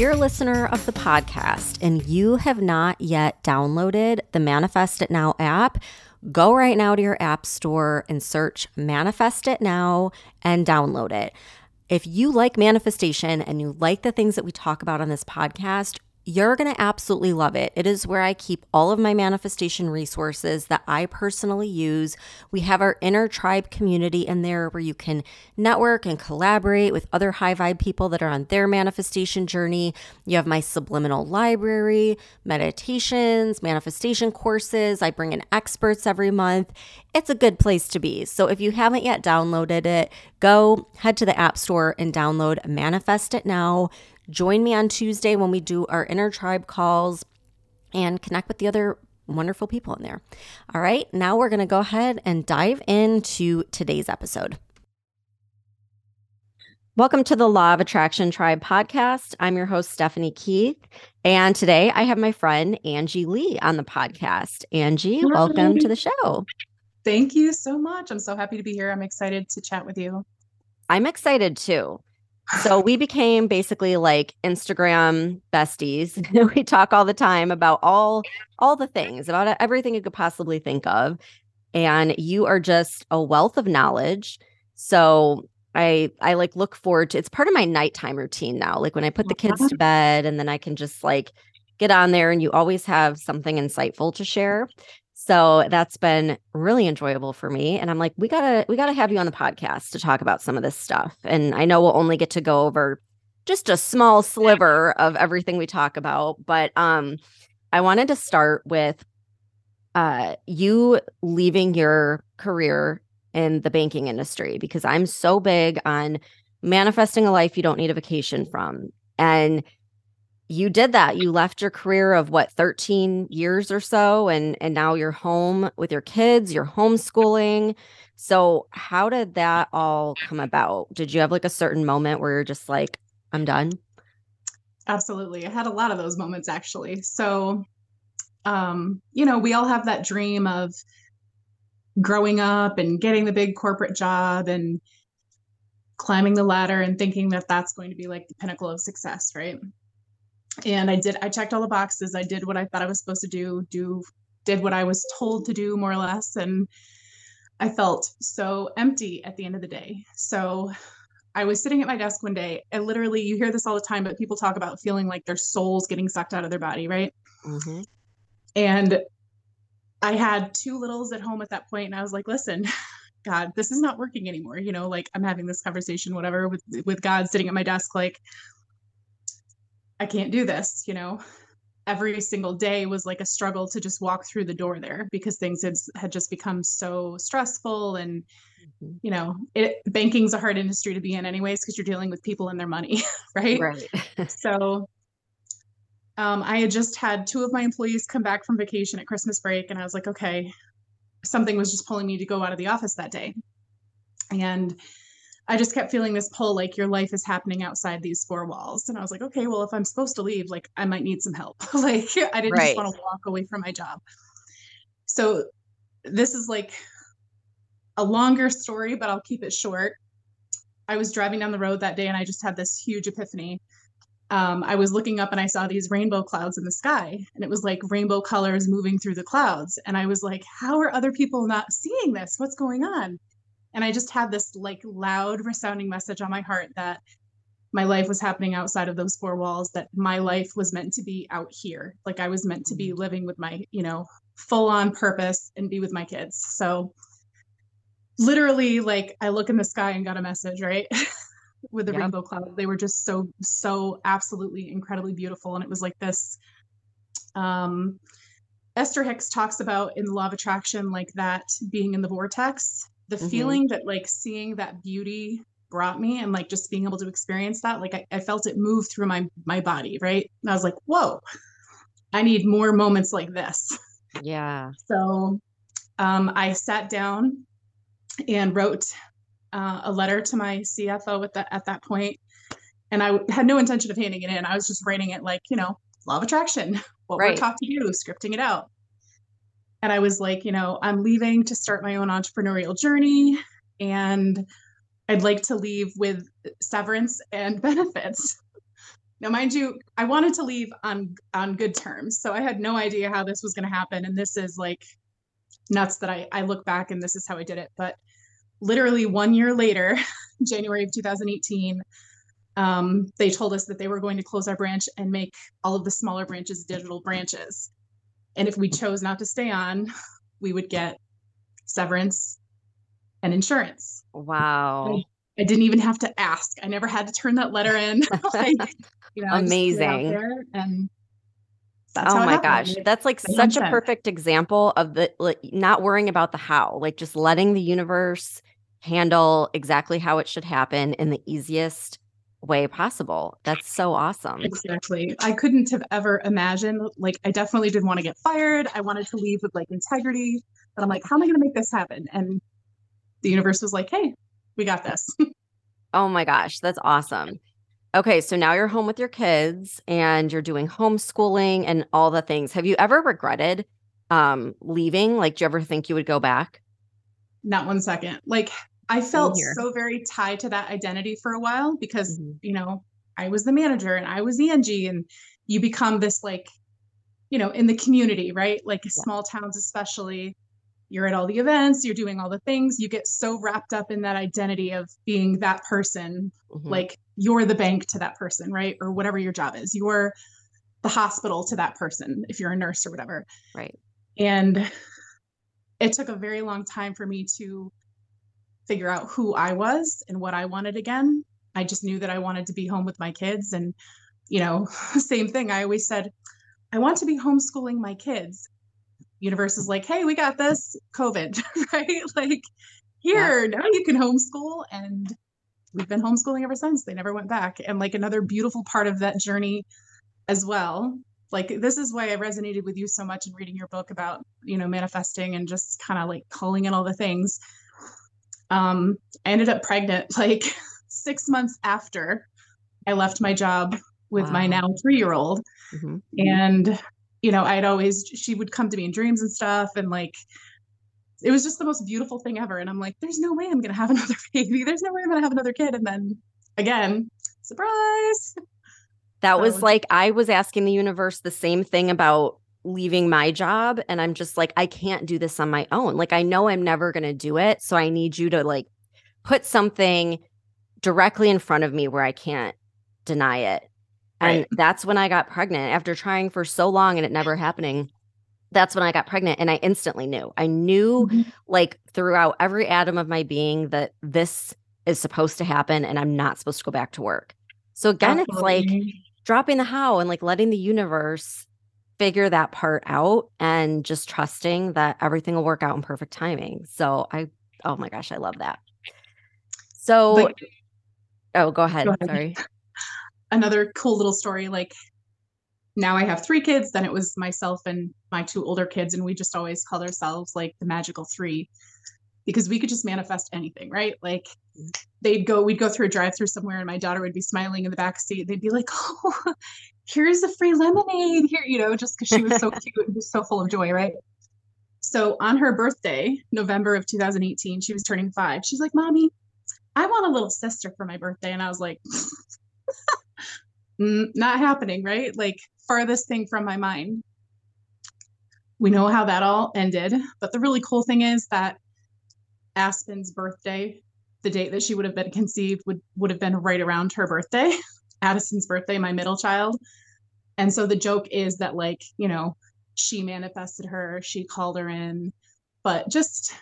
you're a listener of the podcast and you have not yet downloaded the Manifest It Now app, go right now to your app store and search Manifest It Now and download it. If you like manifestation and you like the things that we talk about on this podcast, you're going to absolutely love it. It is where I keep all of my manifestation resources that I personally use. We have our inner tribe community in there where you can network and collaborate with other high vibe people that are on their manifestation journey. You have my subliminal library, meditations, manifestation courses. I bring in experts every month. It's a good place to be. So if you haven't yet downloaded it, go head to the App Store and download Manifest It Now. Join me on Tuesday when we do our inner tribe calls and connect with the other wonderful people in there. All right, now we're going to go ahead and dive into today's episode. Welcome to the Law of Attraction Tribe podcast. I'm your host, Stephanie Keith. And today I have my friend Angie Lee on the podcast. Angie, Hi. welcome to the show. Thank you so much. I'm so happy to be here. I'm excited to chat with you. I'm excited too so we became basically like Instagram besties. we talk all the time about all all the things, about everything you could possibly think of. And you are just a wealth of knowledge. So I I like look forward to it's part of my nighttime routine now. Like when I put the kids to uh-huh. bed and then I can just like get on there and you always have something insightful to share. So that's been really enjoyable for me. And I'm like, we gotta, we gotta have you on the podcast to talk about some of this stuff. And I know we'll only get to go over just a small sliver of everything we talk about. But um, I wanted to start with uh you leaving your career in the banking industry because I'm so big on manifesting a life you don't need a vacation from. And you did that. You left your career of what 13 years or so and and now you're home with your kids you're homeschooling. So how did that all come about? Did you have like a certain moment where you're just like i'm done absolutely. I had a lot of those moments actually. So um you know we all have that dream of growing up and getting the big corporate job and climbing the ladder and thinking that that's going to be like the pinnacle of success right and I did I checked all the boxes. I did what I thought I was supposed to do, do did what I was told to do more or less and I felt so empty at the end of the day. So I was sitting at my desk one day and literally you hear this all the time but people talk about feeling like their soul's getting sucked out of their body, right? Mm-hmm. And I had two littles at home at that point and I was like, listen, God, this is not working anymore. You know, like I'm having this conversation, whatever, with with God sitting at my desk, like I can't do this, you know. Every single day was like a struggle to just walk through the door there because things had, had just become so stressful and mm-hmm. you know, it banking's a hard industry to be in anyways because you're dealing with people and their money, right? Right. so um, I had just had two of my employees come back from vacation at Christmas break, and I was like, okay, something was just pulling me to go out of the office that day. And I just kept feeling this pull like your life is happening outside these four walls. And I was like, okay, well, if I'm supposed to leave, like I might need some help. like I didn't right. just want to walk away from my job. So this is like a longer story, but I'll keep it short. I was driving down the road that day and I just had this huge epiphany. Um, I was looking up and I saw these rainbow clouds in the sky, and it was like rainbow colors moving through the clouds. And I was like, how are other people not seeing this? What's going on? And i just had this like loud resounding message on my heart that my life was happening outside of those four walls that my life was meant to be out here. Like i was meant to be mm-hmm. living with my you know full on purpose and be with my kids. So literally like i look in the sky and got a message right? With the rainbow cloud. They were just so so absolutely incredibly beautiful. And it was like this um esther hicks talks about in the law of attraction like that being in the vortex the mm-hmm. feeling that like seeing that beauty brought me and like just being able to experience that like I, I felt it move through my my body right? And i was like whoa i need more moments like this. Yeah. So um, i sat down and wrote uh, a letter to my cfo at that at that point and i had no intention of handing it in. I was just writing it like you know law of attraction what right. we're taught to do scripting it out and I was like, you know, I'm leaving to start my own entrepreneurial journey and I'd like to leave with severance and benefits. Now, mind you, I wanted to leave on on good terms, so I had no idea how this was going to happen, and this is like nuts that I I look back and this is how I did it. But literally one year later, January of 2018, um, they told us that they were going to close our branch and make all of the smaller branches digital branches. And if we chose not to stay on, we would get severance and insurance. Wow. I, I didn't even have to ask. I never had to turn that letter in. like, you know, Amazing. and oh my gosh that's like such a perfect example of the like not worrying about the how like just letting the universe handle exactly how it should happen in the easiest way possible. That's so awesome. Exactly. I couldn't have ever imagined like I definitely didn't want to get fired. I wanted to leave with like integrity. But I'm like, how am I gonna make this happen? And the universe was like, hey, we got this. oh my gosh, that's awesome. Okay, so now you're home with your kids and you're doing homeschooling and all the things. Have you ever regretted um leaving? Like do you ever think you would go back? Not one second. Like I felt so very tied to that identity for a while because, mm-hmm. you know, I was the manager and I was Angie and you become this like, you know, in the community, right? Like yeah. small towns especially, you're at all the events, you're doing all the things, you get so wrapped up in that identity of being that person, mm-hmm. like you're the bank to that person, right? Or whatever your job is. You're the hospital to that person if you're a nurse or whatever. Right. And it took a very long time for me to figure out who I was and what I wanted again. I just knew that I wanted to be home with my kids. And, you know, same thing. I always said, I want to be homeschooling my kids. Universe is like, hey, we got this COVID, right? Like, here, yeah. now you can homeschool. And we've been homeschooling ever since. They never went back. And like another beautiful part of that journey as well. Like this is why I resonated with you so much in reading your book about, you know, manifesting and just kind of like calling in all the things um, I ended up pregnant like six months after I left my job with wow. my now three year old. Mm-hmm. And, you know, I'd always, she would come to me in dreams and stuff. And like, it was just the most beautiful thing ever. And I'm like, there's no way I'm going to have another baby. There's no way I'm going to have another kid. And then again, surprise. That so, was like, I was asking the universe the same thing about leaving my job and I'm just like I can't do this on my own. Like I know I'm never going to do it, so I need you to like put something directly in front of me where I can't deny it. Right. And that's when I got pregnant after trying for so long and it never happening. That's when I got pregnant and I instantly knew. I knew mm-hmm. like throughout every atom of my being that this is supposed to happen and I'm not supposed to go back to work. So again, Absolutely. it's like dropping the how and like letting the universe figure that part out and just trusting that everything will work out in perfect timing. So I, oh my gosh, I love that. So, like, oh, go ahead. go ahead. Sorry. Another cool little story. Like now I have three kids. Then it was myself and my two older kids, and we just always called ourselves like the magical three because we could just manifest anything, right? Like mm. they'd go, we'd go through a drive through somewhere and my daughter would be smiling in the back seat. They'd be like, Oh, here's a free lemonade here, you know, just because she was so cute and just so full of joy, right? So on her birthday, November of 2018, she was turning five. She's like, Mommy, I want a little sister for my birthday. And I was like, mm, not happening, right? Like farthest thing from my mind. We know how that all ended. But the really cool thing is that Aspen's birthday, the date that she would have been conceived, would, would have been right around her birthday, Addison's birthday, my middle child. And so the joke is that, like, you know, she manifested her, she called her in, but just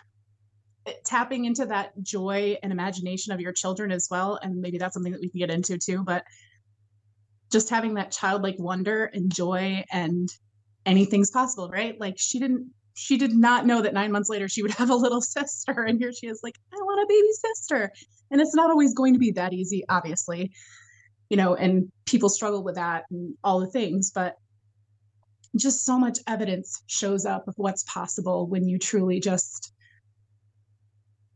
eh, tapping into that joy and imagination of your children as well. And maybe that's something that we can get into too, but just having that childlike wonder and joy and anything's possible, right? Like she didn't she did not know that nine months later she would have a little sister. And here she is, like, I want a baby sister. And it's not always going to be that easy, obviously, you know, and people struggle with that and all the things. But just so much evidence shows up of what's possible when you truly just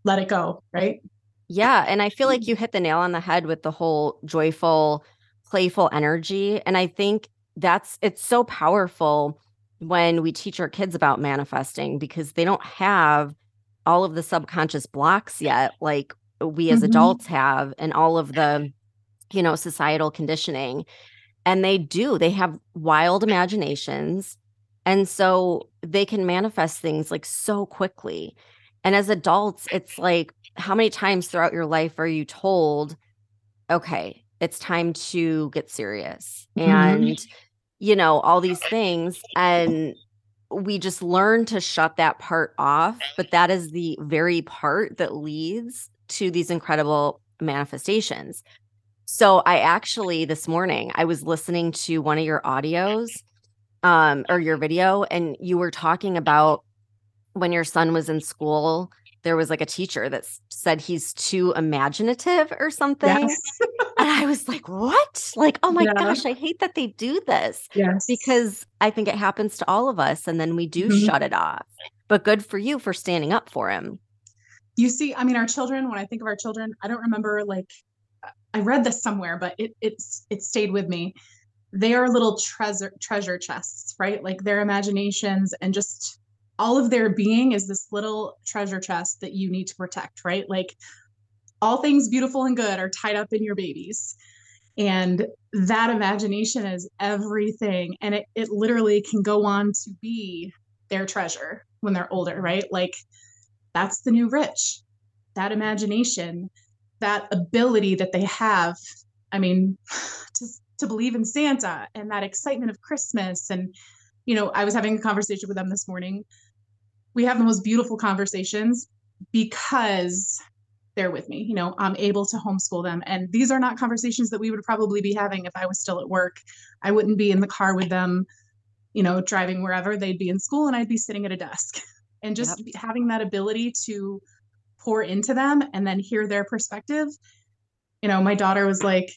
let it go, right? Yeah. And I feel like you hit the nail on the head with the whole joyful, playful energy. And I think that's it's so powerful when we teach our kids about manifesting because they don't have all of the subconscious blocks yet like we as mm-hmm. adults have and all of the you know societal conditioning And they do, they have wild imaginations. And so they can manifest things like so quickly. And as adults, it's like, how many times throughout your life are you told, okay, it's time to get serious? Mm-hmm. And, you know, all these things. And we just learn to shut that part off. But that is the very part that leads to these incredible manifestations. So I actually this morning I was listening to one of your audios um or your video and you were talking about when your son was in school there was like a teacher that said he's too imaginative or something. Yes. and I was like, what? Like, oh my yeah. gosh, I hate that they do this. Yes. Because I think it happens to all of us and then we do mm-hmm. shut it off. But good for you for standing up for him. You see, I mean, our children, when I think of our children, I don't remember like I read this somewhere, but it it's it stayed with me. They are little treasure treasure chests, right? Like their imaginations and just all of their being is this little treasure chest that you need to protect, right? Like all things beautiful and good are tied up in your babies. And that imagination is everything. And it, it literally can go on to be their treasure when they're older, right? Like that's the new rich. That imagination, that ability that they have. I mean, to, to believe in Santa and that excitement of Christmas and you know, I was having a conversation with them this morning. We have the most beautiful conversations because they're with me. You know, I'm able to homeschool them. And these are not conversations that we would probably be having if I was still at work. I wouldn't be in the car with them, you know, driving wherever. They'd be in school and I'd be sitting at a desk. And just yep. having that ability to pour into them and then hear their perspective. You know, my daughter was like,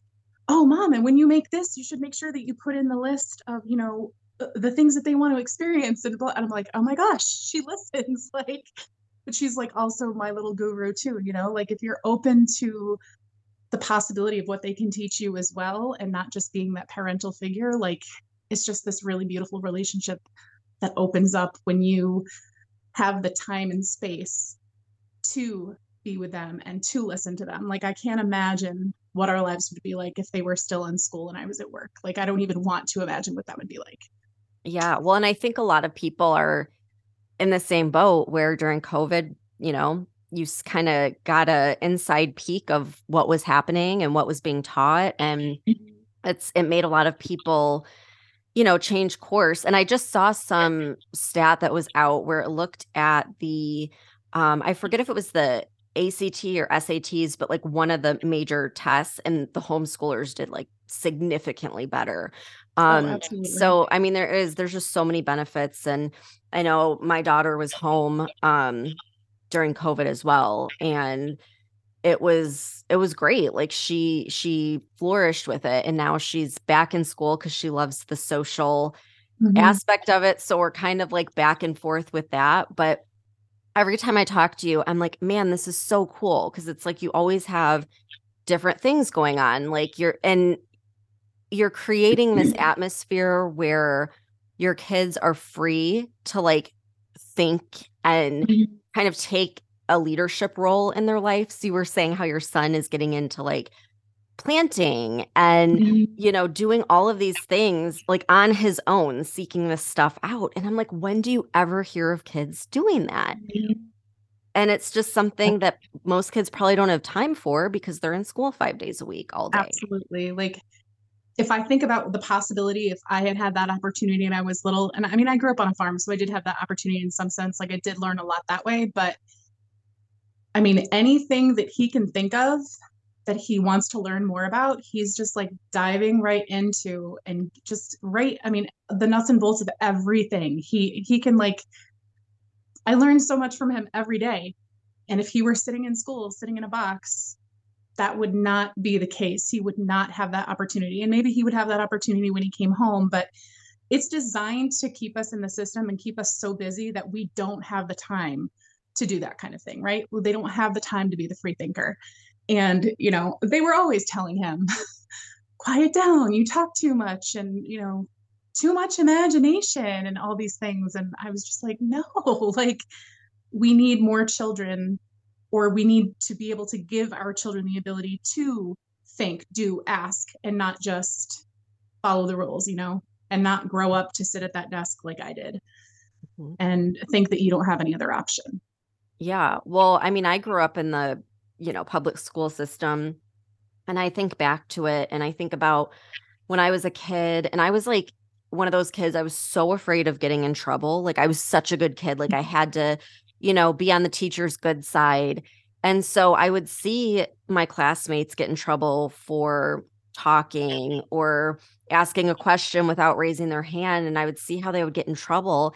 Oh, mom, and when you make this, you should make sure that you put in the list of, you know, uh, the things that they want to experience. And, and i'm like oh my gosh she listens. Like but she's like also my little guru too you know? Like if you're open to the possibility of what they can teach you as well and not just being that parental figure like it's just this really beautiful relationship that opens up when you have the time and space to be with them and to listen to them like i can't imagine what our lives would be like if they were still in school and i was at work like i don't even want to imagine what that would be like yeah. Well, and I think a lot of people are in the same boat where during COVID, you know, you kind of got a inside peek of what was happening and what was being taught and mm-hmm. it's it made a lot of people you know change course and i just saw some stat that was out where it looked at the um i forget if it was the ACT or SATs, but like one of the major tests, and the homeschoolers did like significantly better. Oh, um, oh, so I mean, there is there's just so many benefits, and I know my daughter was home um during COVID as well, and it was it was great. Like she she flourished with it, and now she's back in school because she loves the social mm-hmm. aspect of it. So we're kind of like back and forth with that, but every time I talk to you, I'm like, man, this is so cool because it's like you always have different things going on. Like you're and you're creating this atmosphere where your kids are free to like think and mm-hmm. kind of take a leadership role in their life. So you were saying how your son is getting into like planting and mm-hmm. you know doing all of these things like on his own seeking this stuff out and i'm like when do you ever hear of kids doing that mm-hmm. and it's just something that most kids probably don't have time for because they're in school 5 days a week all day absolutely like if i think about the possibility if i had had that opportunity and i was little and i mean i grew up on a farm so i did have that opportunity in some sense like i did learn a lot that way but I mean, anything that he can think of that he wants to learn more about, he's just like diving right into and just right, I mean, the nuts and bolts of everything. He he can like I learn so much from him every day. And if he were sitting in school, sitting in a box, that would not be the case. He would not have that opportunity. And maybe he would have that opportunity when he came home, but it's designed to keep us in the system and keep us so busy that we don't have the time to do that kind of thing, right? Well, they don't have the time to be the free thinker. And, you know, they were always telling him, quiet down, you talk too much, and, you know, too much imagination and all these things. And I was just like, no, like, we need more children, or we need to be able to give our children the ability to think, do, ask, and not just follow the rules, you know, and not grow up to sit at that desk like I did Mhm. and think that you don't have any other option. Yeah. Well, I mean, I grew up in the, you know, public school system and I think back to it and I think about when I was a kid and I was like one of those kids I was so afraid of getting in trouble. Like I was such a good kid. Like I mm-hmm. had to, you know, be on the teacher's good side. And so I would see my classmates get in trouble for talking or asking a question without raising their hand and I would see how they would get in trouble.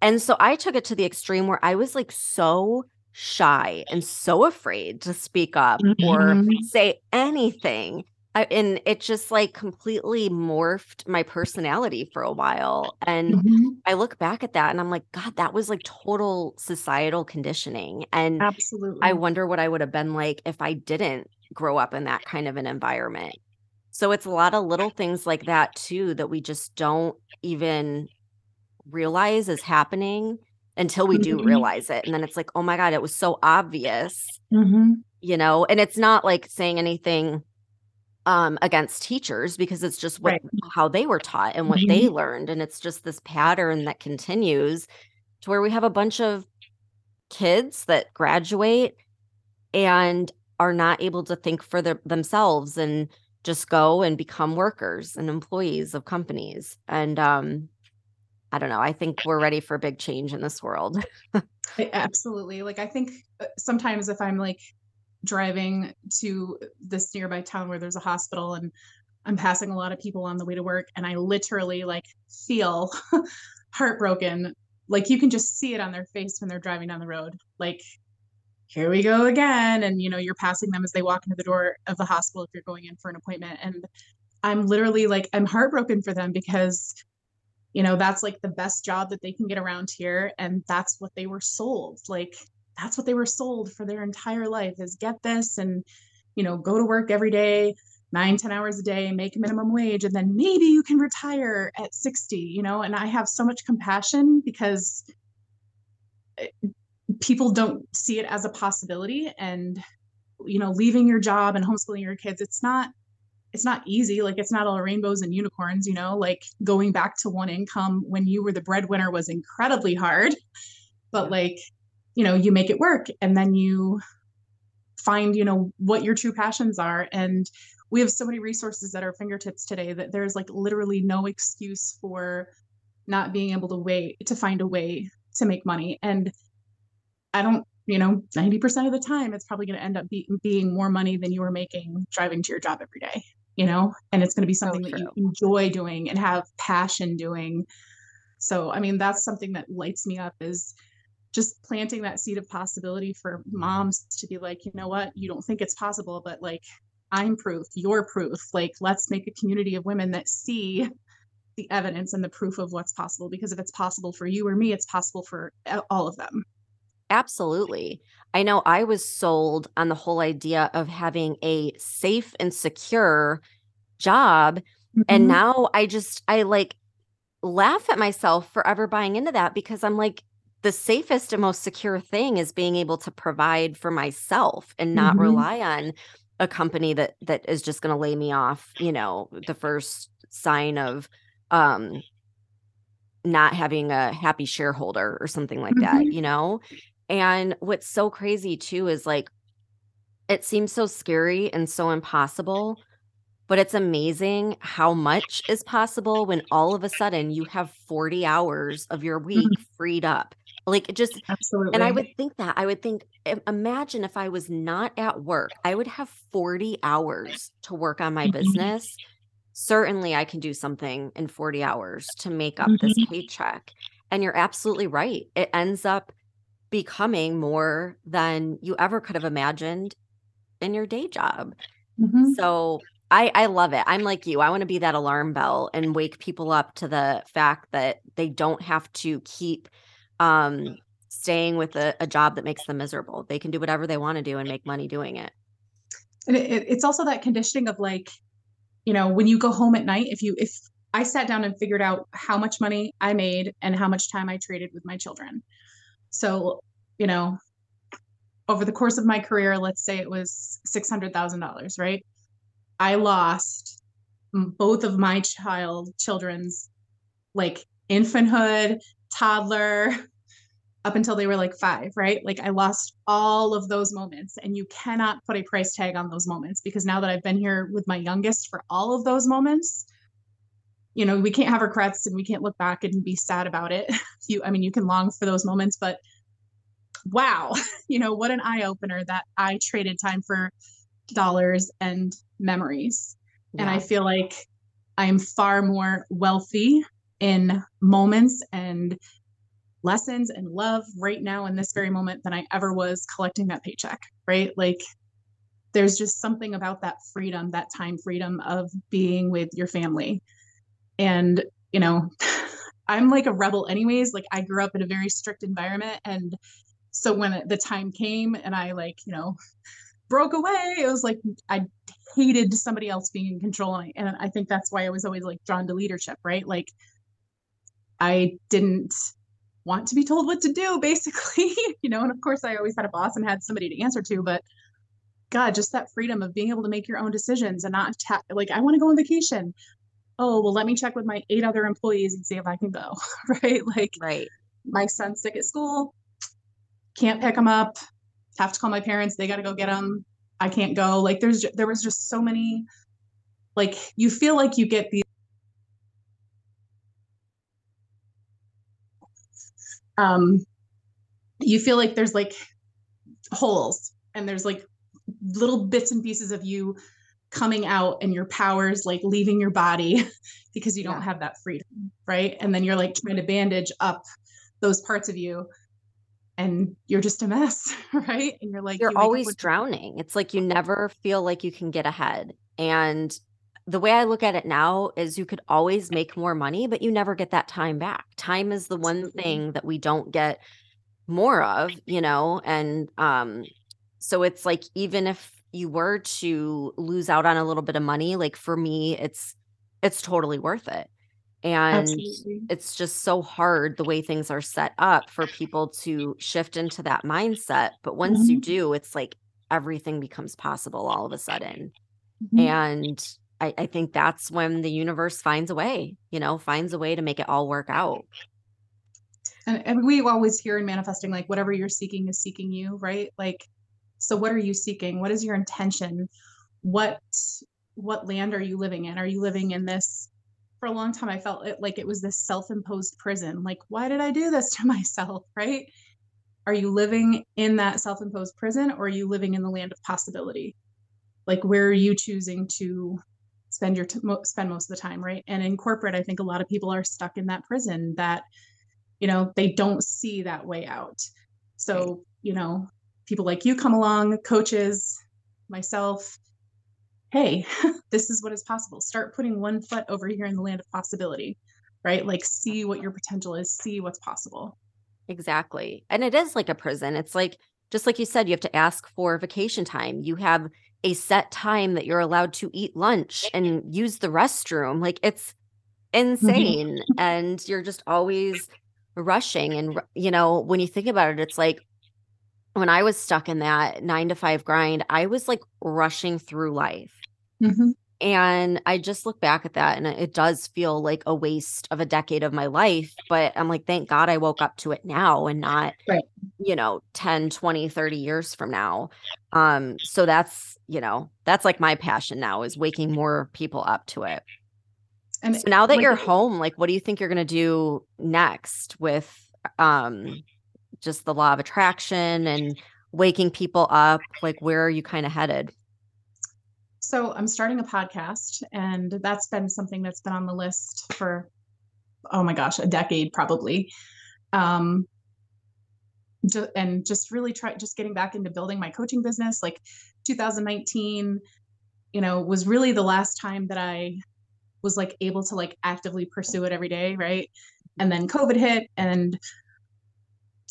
And so I took it to the extreme where I was like so shy and so afraid to speak up or Mhm. say anything. I, and it just like completely morphed my personality for a while. And Mhm. I look back at that and I'm like, God, that was like total societal conditioning. And Absolutely. I wonder what I would have been like if I didn't grow up in that kind of an environment. So it's a lot of little things like that too that we just don't even realize is happening until we do Mhm. realize it. And then it's like, oh my God, it was so obvious, Mhm. you know? And it's not like saying anything um against teachers because it's just what Right. how they were taught and what Mhm. they learned. And it's just this pattern that continues to where we have a bunch of kids that graduate and are not able to think for their, themselves and just go and become workers and employees of companies. And um I don't know. I think we're ready for a big change in this world. Absolutely. Like I think uh, sometimes if I'm like driving to this nearby town where there's a hospital and I'm passing a lot of people on the way to work and I literally like feel heartbroken. Like you can just see it on their face when they're driving down the road. Like here we go again and you know you're passing them as they walk into the door of the hospital if you're going in for an appointment and I'm literally like I'm heartbroken for them because you know that's like the best job that they can get around here and that's what they were sold. Like that's what they were sold for their entire life is get this and you know go to work every day nine ten hours a day make minimum wage and then maybe you can retire at 60 you know? And i have so much compassion because eh, people don't see it as a possibility and you know leaving your job and homeschooling your kids it's not it's not easy like it's not all rainbows and unicorns you know like going back to one income when you were the breadwinner was incredibly hard. But like you know you make it work and then you find you know what your true passions are. And we have so many resources at our fingertips today that there's like literally no excuse for not being able to wait to find a way to make money. And i don't you know 90% of the time it's probably going to end up be- being more money than you were making driving to your job every day you know and it's going to be So something that you enjoy doing and have passion doing. So i mean that's something that lights me up is just planting that seed of possibility for moms to be like you know what? You don't think it's possible but like i'm proof you're proof. Like let's make a community of women that see the evidence and the proof of what's possible because if it's possible for you or me it's possible for all of them Absolutely. I know I was sold on the whole idea of having a safe and secure job. And Mhm. now I just, I like laugh at myself for ever buying into that because I'm like, the safest and most secure thing is being able to provide for myself and not Mhm. rely on a company that that is just going to lay me off, you know, the first sign of um not having a happy shareholder or something like that, Mhm. you know? And what's so crazy too is like it seems so scary and so impossible, but it's amazing how much is possible when all of a sudden you have 40 hours of your week freed up. Like it just absolutely and I would think that I would think imagine if I was not at work, I would have 40 hours to work on my Mhm. business. Certainly I can do something in 40 hours to make up this Mhm. paycheck. And you're absolutely right. It ends up becoming more than you ever could have imagined in your day job. Mhm. So I I love it. I'm like you. I want to be that alarm bell and wake people up to the fact that they don't have to keep um staying with a, a job that makes them miserable. They can do whatever they want to do and make money doing it. and it- it's also that conditioning of like you know when you go home at night if you if i sat down and figured out how much money i made and how much time i traded with my children so you know over the course of my career let's say it was $600000 right i lost both of my child children's like infanthood, toddler, up until they were like five, right? Like I lost all of those moments, and you cannot put a price tag on those moments because now that I've been here with my youngest for all of those moments, you know, we can't have regrets and we can't look back and be sad about it. you, I mean, you can long for those moments, but wow, you know, what an eye opener that I traded time for dollars and memories. Yeah. And I feel like I'm far more wealthy in moments and lessons and love right now in this very moment than I ever was collecting that paycheck, right? Like there's just something about that freedom, that time freedom of being with your family. And, you know, I'm like a rebel anyways. Like I grew up in a very strict environment and so when the time came and I like, you know, broke away, it was like I hated somebody else being in control. And I think that's why I was always like drawn to leadership, right? Like I didn't want to be told what to do, basically, you know, and of course I always had a boss and had somebody to answer to, but God, just that freedom of being able to make your own decisions and not ta- like, I want to go on vacation. Oh, well, let me check with my eight other employees and see if I can go. right. Like, right. My son's sick at school can't pick him up have to call my parents they got to go get him i can't go like there's there was just so many like you feel like you get these um you feel like there's like holes and there's like little bits and pieces of you coming out and your powers like leaving your body because you don't yeah. have that freedom right and then you're like trying to bandage up those parts of you and you're just a mess, right? And you're like, you're you always drowning. It's like you never feel like you can get ahead. And the way I look at it now is you could always make more money, but you never get that time back. Time is the one thing that we don't get more of, you know? And um, so it's like, even if you were to lose out on a little bit of money, like for me, it's, it's totally worth it and Absolutely. it's just so hard the way things are set up for people to shift into that mindset but once mm-hmm. you do it's like everything becomes possible all of a sudden mm-hmm. and I, I think that's when the universe finds a way you know finds a way to make it all work out and, and we always hear in manifesting like whatever you're seeking is seeking you right like so what are you seeking? What is your intention? What what land are you living in? Are you living in this for a long time i felt it, like it was this self-imposed prison. Like why did i do this to myself right? Are you living in that self-imposed prison or are you living in the land of possibility? Like where are you choosing to spend your t- spend most of the time right? And in corporate i think a lot of people are stuck in that prison that you know they don't see that way out. So you know people like you come along coaches myself hey, this is what is possible. Start putting one foot over here in the land of possibility, right? Like, see what your potential is, see what's possible. Exactly. And it is like a prison. It's like, just like you said, you have to ask for vacation time. You have a set time that you're allowed to eat lunch and use the restroom. Like, it's mm-hmm. insane. and you're just always rushing. And, you know, when you think about it, it's like, when I was stuck in that nine to five grind, I was like rushing through life. Mm-hmm. And I just look back at that and it does feel like a waste of a decade of my life. But I'm like, thank God I woke up to it now and not, right. you know, 10, 20, 30 years from now. Um, so that's, you know, that's like my passion now is waking more people up to it. And so now that you're home, like what do you think you're gonna do next with um just the law of attraction and waking people up? Like where are you kind of headed? So I'm starting a podcast, and that's been something that's been on the list for oh my gosh, a decade probably. Um, and just really try just getting back into building my coaching business. Like 2019, you know, was really the last time that I was like able to like actively pursue it every day, right? And then COVID hit, and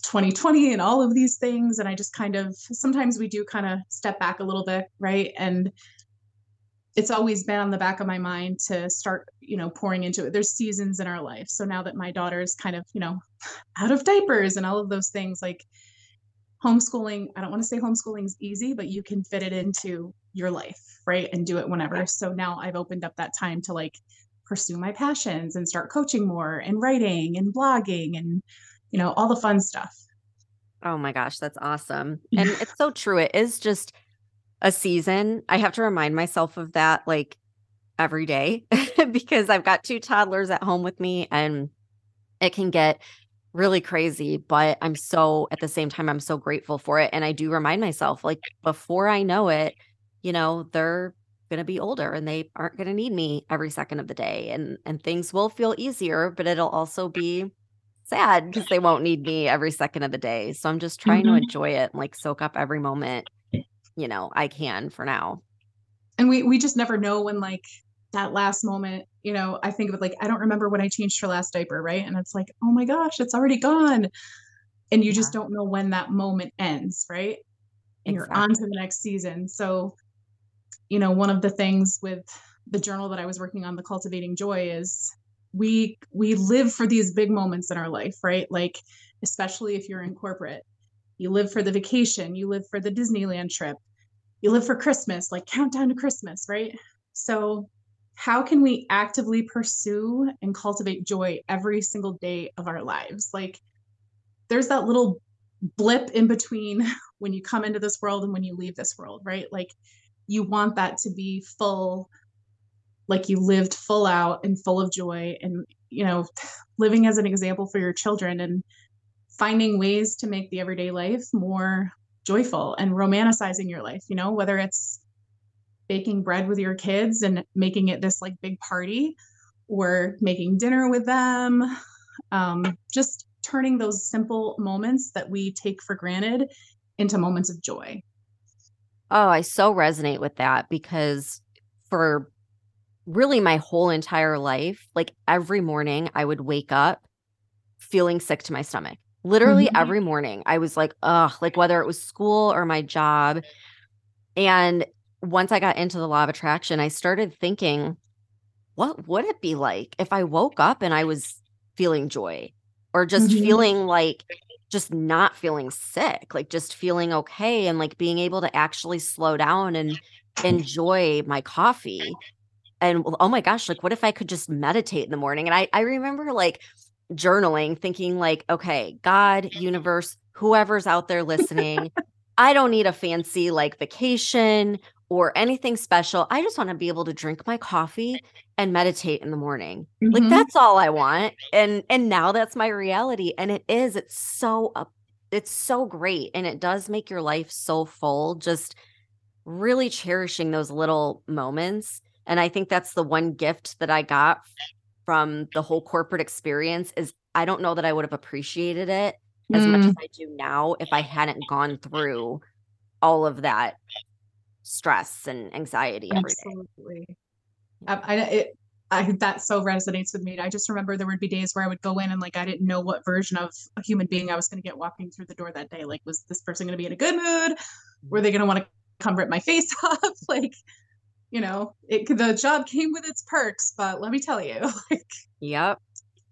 2020 and all of these things. And i just kind of sometimes we do kind of step back a little bit right? And it's always been on the back of my mind to start you know pouring into it. There's seasons in our life. So now that my daughter is kind of you know out of diapers and all of those things like homeschooling i don't want to say homeschooling is easy but you can fit it into your life, right? And do it whenever. So now I've opened up that time to like pursue my passions and start coaching more and writing and blogging and you know all the fun stuff. Oh my gosh, that's awesome. And it's so true. It is just a season. I have to remind myself of that like every day because I've got two toddlers at home with me and it can get really crazy, but I'm so at the same time I'm so grateful for it and I do remind myself like before I know it, you know, they're going to be older and they aren't going to need me every second of the day and and things will feel easier, but it'll also be sad because they won't need me every second of the day. So I'm just trying mm-hmm. to enjoy it and like soak up every moment, you know, I can for now. And we we just never know when like that last moment, you know, I think of it like I don't remember when I changed her last diaper, right? And it's like, oh my gosh, it's already gone. And you yeah. just don't know when that moment ends, right? And exactly. you're on to the next season. So, you know, one of the things with the journal that I was working on, the cultivating joy, is we we live for these big moments in our life right? Like especially if you're in corporate. You live for the vacation you live for the disneyland trip you live for christmas like countdown to christmas right? So how can we actively pursue and cultivate joy every single day of our lives? Like there's that little blip in between when you come into this world and when you leave this world right? Like you want that to be full like you lived full out and full of joy and you know living as an example for your children and finding ways to make the everyday life more joyful and romanticizing your life you know whether it's baking bread with your kids and making it this like big party or making dinner with them um, just turning those simple moments that we take for granted into moments of joy. Oh i so resonate with that because for really my whole entire life, like every morning I would wake up feeling sick to my stomach. Literally mm-hmm. every morning I was like, ugh, like whether it was school or my job. And once I got into the law of attraction, I started thinking, what would it be like if I woke up and I was feeling joy or just mm-hmm. feeling like just not feeling sick, like just feeling okay and like being able to actually slow down and enjoy my coffee and oh my gosh, like what if I could just meditate in the morning? And I I remember like journaling, thinking like, okay, God, universe, whoever's out there listening, I don't need a fancy like vacation or anything special. I just want to be able to drink my coffee and meditate in the morning. Mm-hmm. Like that's all I want. And and now that's my reality and it is it's so it's so great and it does make your life so full just really cherishing those little moments and I think that's the one gift that I got from the whole corporate experience is I don't know that I would have appreciated it as mm. much as I do now if I hadn't gone through all of that stress and anxiety every Absolutely. day. Um, I, it, I, that so resonates with me. I just remember there would be days where I would go in and like I didn't know what version of a human being I was going to get walking through the door that day. Like, was this person going to be in a good mood? Were they going to want to come rip my face off? like, you know, it the job came with its perks, but let me tell you, like, yep,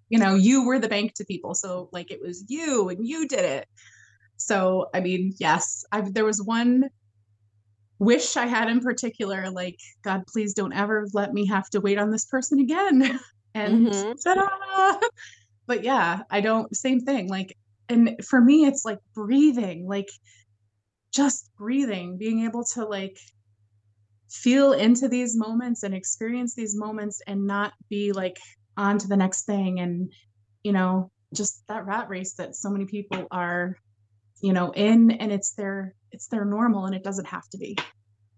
you know, you were the bank to people, so like it was you and you did it. So I mean, yes, I there was one wish I had in particular, like God, please don't ever let me have to wait on this person again. and mm-hmm. ta-da! but yeah, I don't. Same thing, like, and for me, it's like breathing, like just breathing, being able to like feel into these moments and experience these moments and not be like on to the next thing and you know just that rat race that so many people are you know in and it's their it's their normal and it doesn't have to be.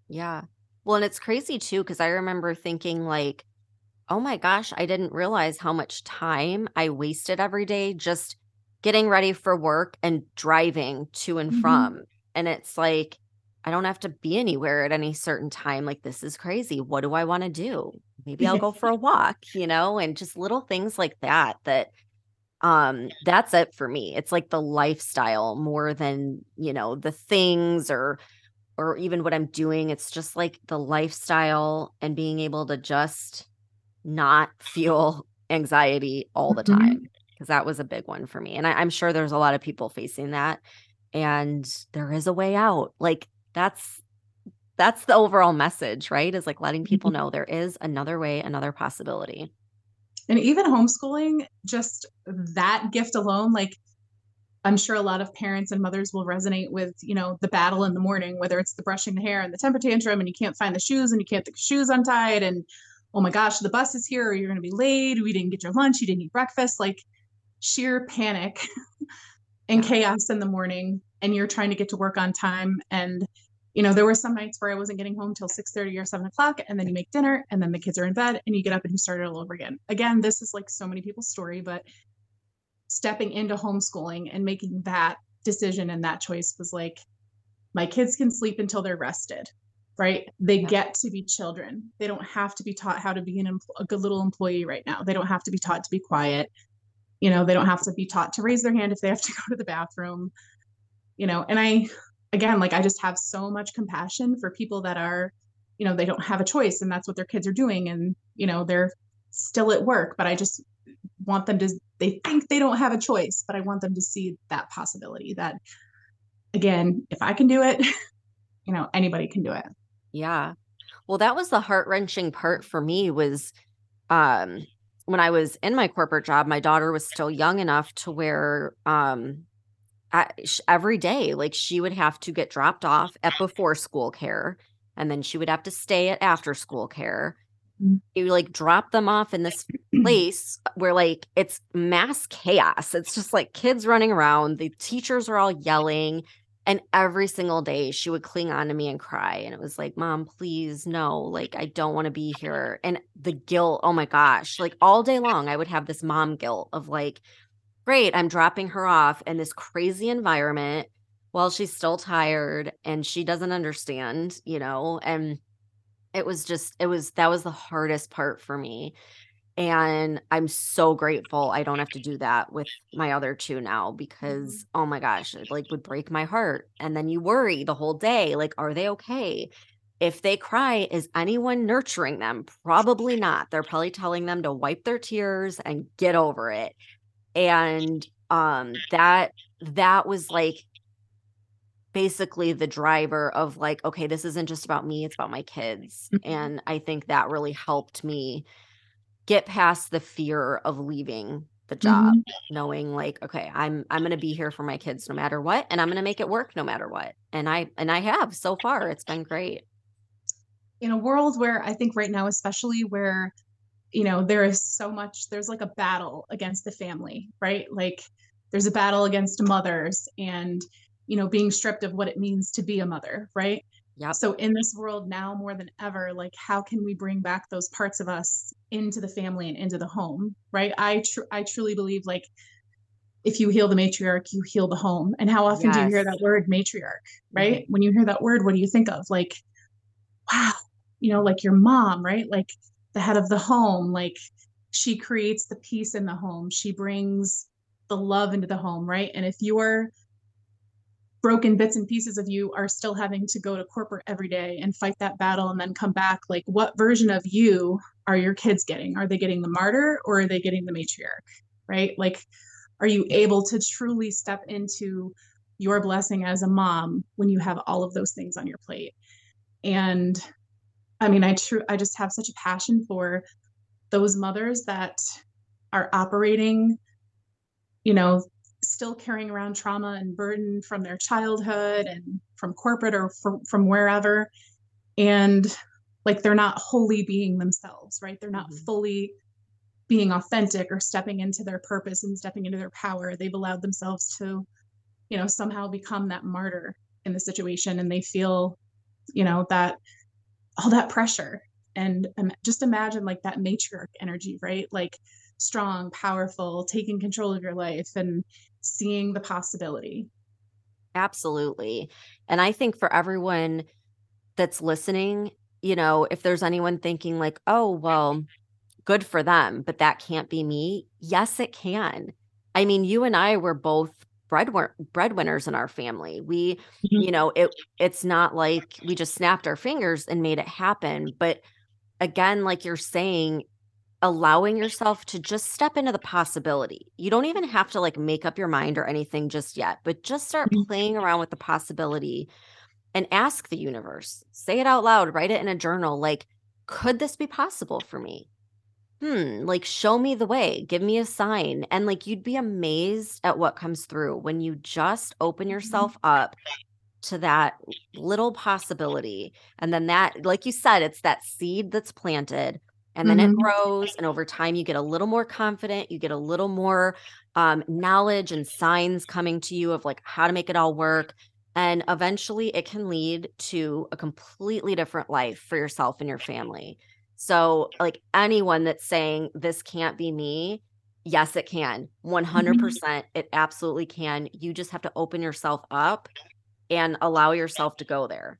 Yeah. Well and it's crazy too because i remember thinking like oh my gosh i didn't realize how much time i wasted every day just getting ready for work and driving to and mm-hmm. from. And it's like I don't have to be anywhere at any certain time. Like, this is crazy. What do I want to do? Maybe I'll go for a walk, you know, and just little things like that. That, um, that's it for me. It's like the lifestyle more than, you know, the things or, or even what I'm doing. It's just like the lifestyle and being able to just not feel anxiety all the mm-hmm. time. Cause that was a big one for me. And I, I'm sure there's a lot of people facing that. And there is a way out. Like, that's that's the overall message, right? Is like letting people Mhm. know there is another way, another possibility. And even homeschooling, just that gift alone, like I'm sure a lot of parents and mothers will resonate with, you know, the battle in the morning, whether it's the brushing the hair and the temper tantrum and you can't find the shoes and you can't get the shoes untied and oh my gosh, the bus is here or you're going to be late, we didn't get your lunch, you didn't eat breakfast, like sheer panic and chaos in the morning and you're trying to get to work on time. And you know there were some nights where i wasn't getting home till 6.30 or 7 o'clock and then you make dinner and then the kids are in bed and you get up and you start it all over again. Again this is like so many people's story but stepping into homeschooling and making that decision and that choice was like my kids can sleep until they're rested right? They Yeah. get to be children. They don't have to be taught how to be an empl- a good little employee right now. They don't have to be taught to be quiet. You know they don't have to be taught to raise their hand if they have to go to the bathroom you know and i again like i just have so much compassion for people that are you know they don't have a choice and that's what their kids are doing and you know they're still at work but i just want them to they think they don't have a choice but i want them to see that possibility that again if i can do it you know anybody can do it Yeah. Well, that was the heart-wrenching part for me was um when I was in my corporate job, my daughter was still young enough to where um Every day like she would have to get dropped off at before school care and then she would have to stay at after school care. Mm. You like drop them off in this place where like it's mass chaos. It's just like kids running around, the teachers are all yelling. And every single day she would cling on to me and cry. And it was like, Mom, please, no, like I don't want to be here. And the guilt, oh my gosh, like all day long, I would have this mom guilt of like, great, I'm dropping her off in this crazy environment while she's still tired and she doesn't understand, you know, and it was just it was that was the hardest part for me. And I'm so grateful I don't have to do that with my other two now mm-hmm. because oh my gosh, it like would break my heart. And then you worry the whole day like are they okay? If they cry, is anyone nurturing them? Probably not. They're probably telling them to wipe their tears and get over it. And um that that was like basically the driver of like okay, this isn't just about me, it's about my kids. Mhm. And I think that really helped me get past the fear of leaving the job Mhm. knowing like okay i'm i'm going to be here for my kids no matter what and i'm going to make it work no matter what and i and i have so far it's been great in a world where I think right now, especially where, you know, there is so much, there's like a battle against the family, right? Like there's a battle against mothers and, you know, being stripped of what it means to be a mother, right? yep So in this world now more than ever, like how can we bring back those parts of us into the family and into the home, right? I tr- I truly believe like if you heal the matriarch, you heal the home. And how often do you hear that word matriarch, right? Mm-hmm. When you hear that word, what do you think of? Like, wow, you know, like your mom, right? Like the head of the home, like she creates the peace in the home. She brings the love into the home, right? And if you're broken bits and pieces of you are still having to go to corporate every day and fight that battle and then come back, like what version of you are your kids getting? Are they getting the martyr or are they getting the matriarch, right? Like, are you able to truly step into your blessing as a mom when you have all of those things on your plate? And I mean, I true I just have such a passion for those mothers that are operating, you know, still carrying around trauma and burden from their childhood and from corporate or from, from wherever. And like they're not wholly being themselves, right? They're not Mhm. fully being authentic or stepping into their purpose and stepping into their power. They've allowed themselves to, you know, somehow become that martyr in the situation and they feel, you know, that all that pressure. And um, just imagine like that matriarch energy, right? Like strong, powerful, taking control of your life and seeing the possibility. Absolutely. And I think for everyone that's listening, you know, if there's anyone thinking like, oh, well, good for them, but that can't be me. Yes, it can. I mean, you and I were both breadwin- breadwinners in our family. We, Mhm. you know, it it's not like we just snapped our fingers and made it happen. But again, like you're saying, allowing yourself to just step into the possibility. You don't even have to like make up your mind or anything just yet, but just start Mhm. playing around with the possibility and ask the universe, say it out loud, write it in a journal. Like, could this be possible for me? Hmm, like, show me the way, give me a sign. And like, you'd be amazed at what comes through when you just open Mhm. yourself up to that little possibility. And then that, like you said, it's that seed that's planted and then it Mhm. grows. And over time, you get a little more confident, you get a little more um, knowledge and signs coming to you of like how to make it all work. And eventually, it can lead to a completely different life for yourself and your family. So, like anyone that's saying this can't be me, yes, it can. Mhm. 100%. It absolutely can. You just have to open yourself up and allow yourself to go there.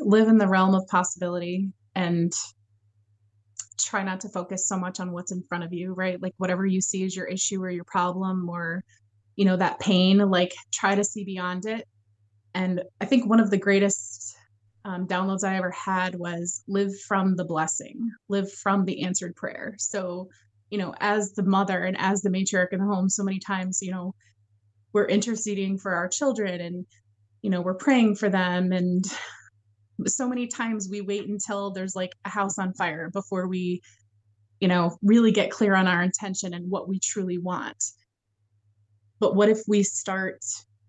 Live in the realm of possibility and try not to focus so much on what's in front of you, right? Like whatever you see as your issue or your problem or you know that pain, like try to see beyond it. And I think one of the greatest um, downloads I ever had was live from the blessing, live from the answered prayer. So, you know, as the mother and as the matriarch in the home, so many times, you know, we're interceding for our children and, you know, we're praying for them. And so many times we wait until there's like a house on fire before we, you know, really get clear on our intention and what we truly want. But what if we start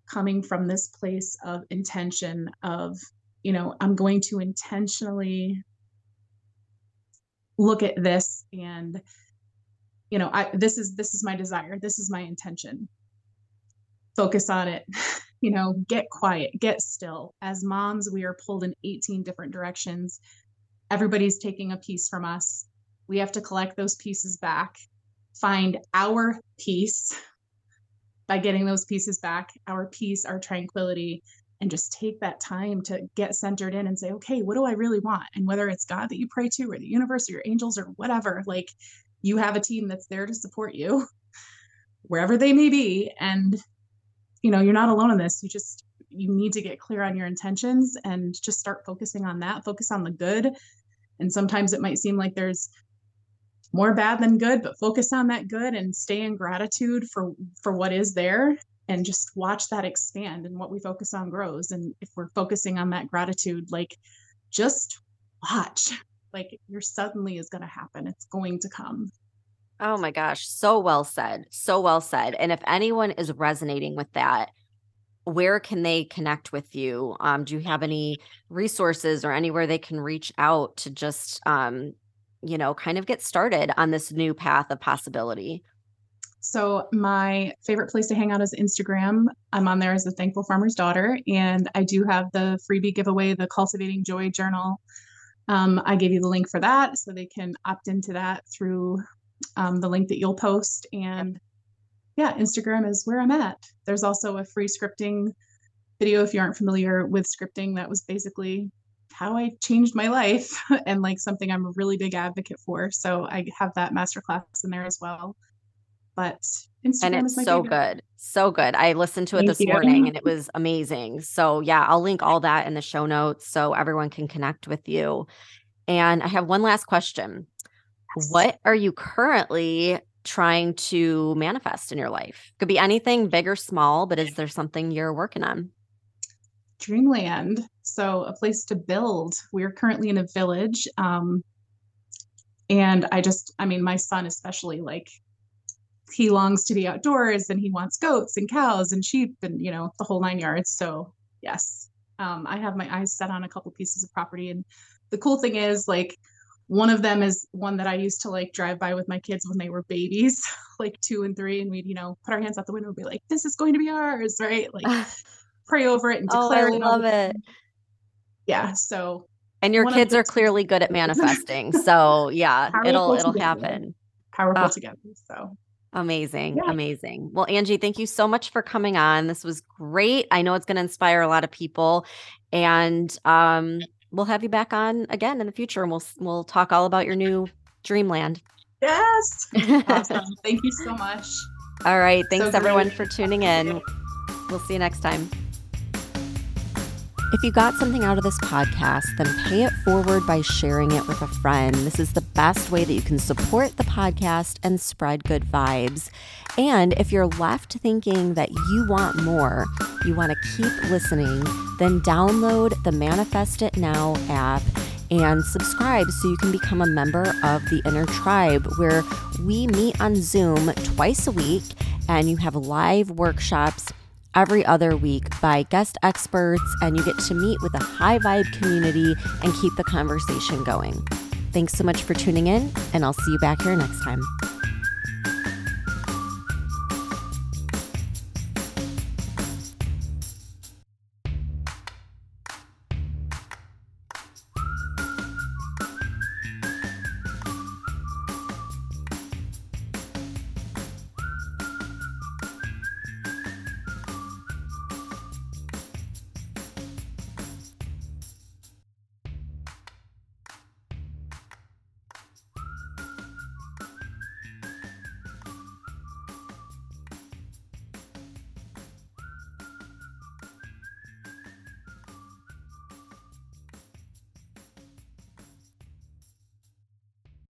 coming from this place of intention of you know i'm going to intentionally look at this and you know i this is this is my desire. This is my intention. Focus on it. You know get quiet get still. As moms we are pulled in 18 different directions. Everybody's taking a piece from us. We have to collect those pieces back. Find our peace. By getting those pieces back, our peace, our tranquility, and just take that time to get centered in and say, okay, what do I really want? And whether it's God that you pray to, or the universe, or your angels, or whatever, like you have a team that's there to support you wherever they may be. And, you know, you're not alone in this. You just, you need to get clear on your intentions and just start focusing on that, focus on the good. And sometimes it might seem like there's more bad than good but focus on that good and stay in gratitude for for what is there and just watch that expand and what we focus on grows and if we're focusing on that gratitude like just watch like your suddenly is going to happen it's going to come Oh my gosh, so well said. So well said. And if anyone is resonating with that, where can they connect with you? Um, do you have any resources or anywhere they can reach out to just um, you know, kind of get started on this new path of possibility? So, my favorite place to hang out is Instagram. I'm on there as a thankful farmer's daughter, and I do have the freebie giveaway, the Cultivating Joy Journal. Um, I gave you the link for that, so they can opt into that through um, the link that you'll post. And yeah, Instagram is where I'm at. There's also a free scripting video if you aren't familiar with scripting. That was basically how I changed my life and like something I'm a really big advocate for. So I have that masterclass in there as well. But Instagram and it's so favorite. good. So good. I listened to it Thank this you. morning and it was amazing. So, yeah, I'll link all that in the show notes so everyone can connect with you. And I have one last question. What are you currently trying to manifest in your life? Could be anything big or small, but is there something you're working on? Dreamland. So a place to build. We're currently in a village. Um, and I just, I mean, my son especially, like, he longs to be outdoors and he wants goats and cows and sheep and, you know, the whole nine yards. So, yes, um, I have my eyes set on a couple pieces of property. And the cool thing is, like, one of them is one that I used to like drive by with my kids when they were babies, like two and three, and we'd, you know, put our hands out the window and be like, this is going to be ours, right? Like, pray over it and oh, I it. love it. Yeah. So And your kids are clearly good at manifesting. So, yeah, it'll it'll together. happen. powerful Ah. together. So Amazing. Yeah. Amazing. Well, Angie, thank you so much for coming on. This was great. I know it's going to inspire a lot of people and um we'll have you back on again in the future and we'll we'll talk all about your new dreamland. yes. Awesome. Thank you so much. all right. Thanks great. everyone for tuning in. We'll see you next time. If you got something out of this podcast, then pay it forward by sharing it with a friend. This is the best way that you can support the podcast and spread good vibes. And if you're left thinking that you want more, you want to keep listening, then download the Manifest It Now app and subscribe so you can become a member of the Inner Tribe, where we meet on Zoom twice a week and you have live workshops every other week by guest experts, and you get to meet with a high vibe community and keep the conversation going. Thanks so much for tuning in, and I'll see you back here next time.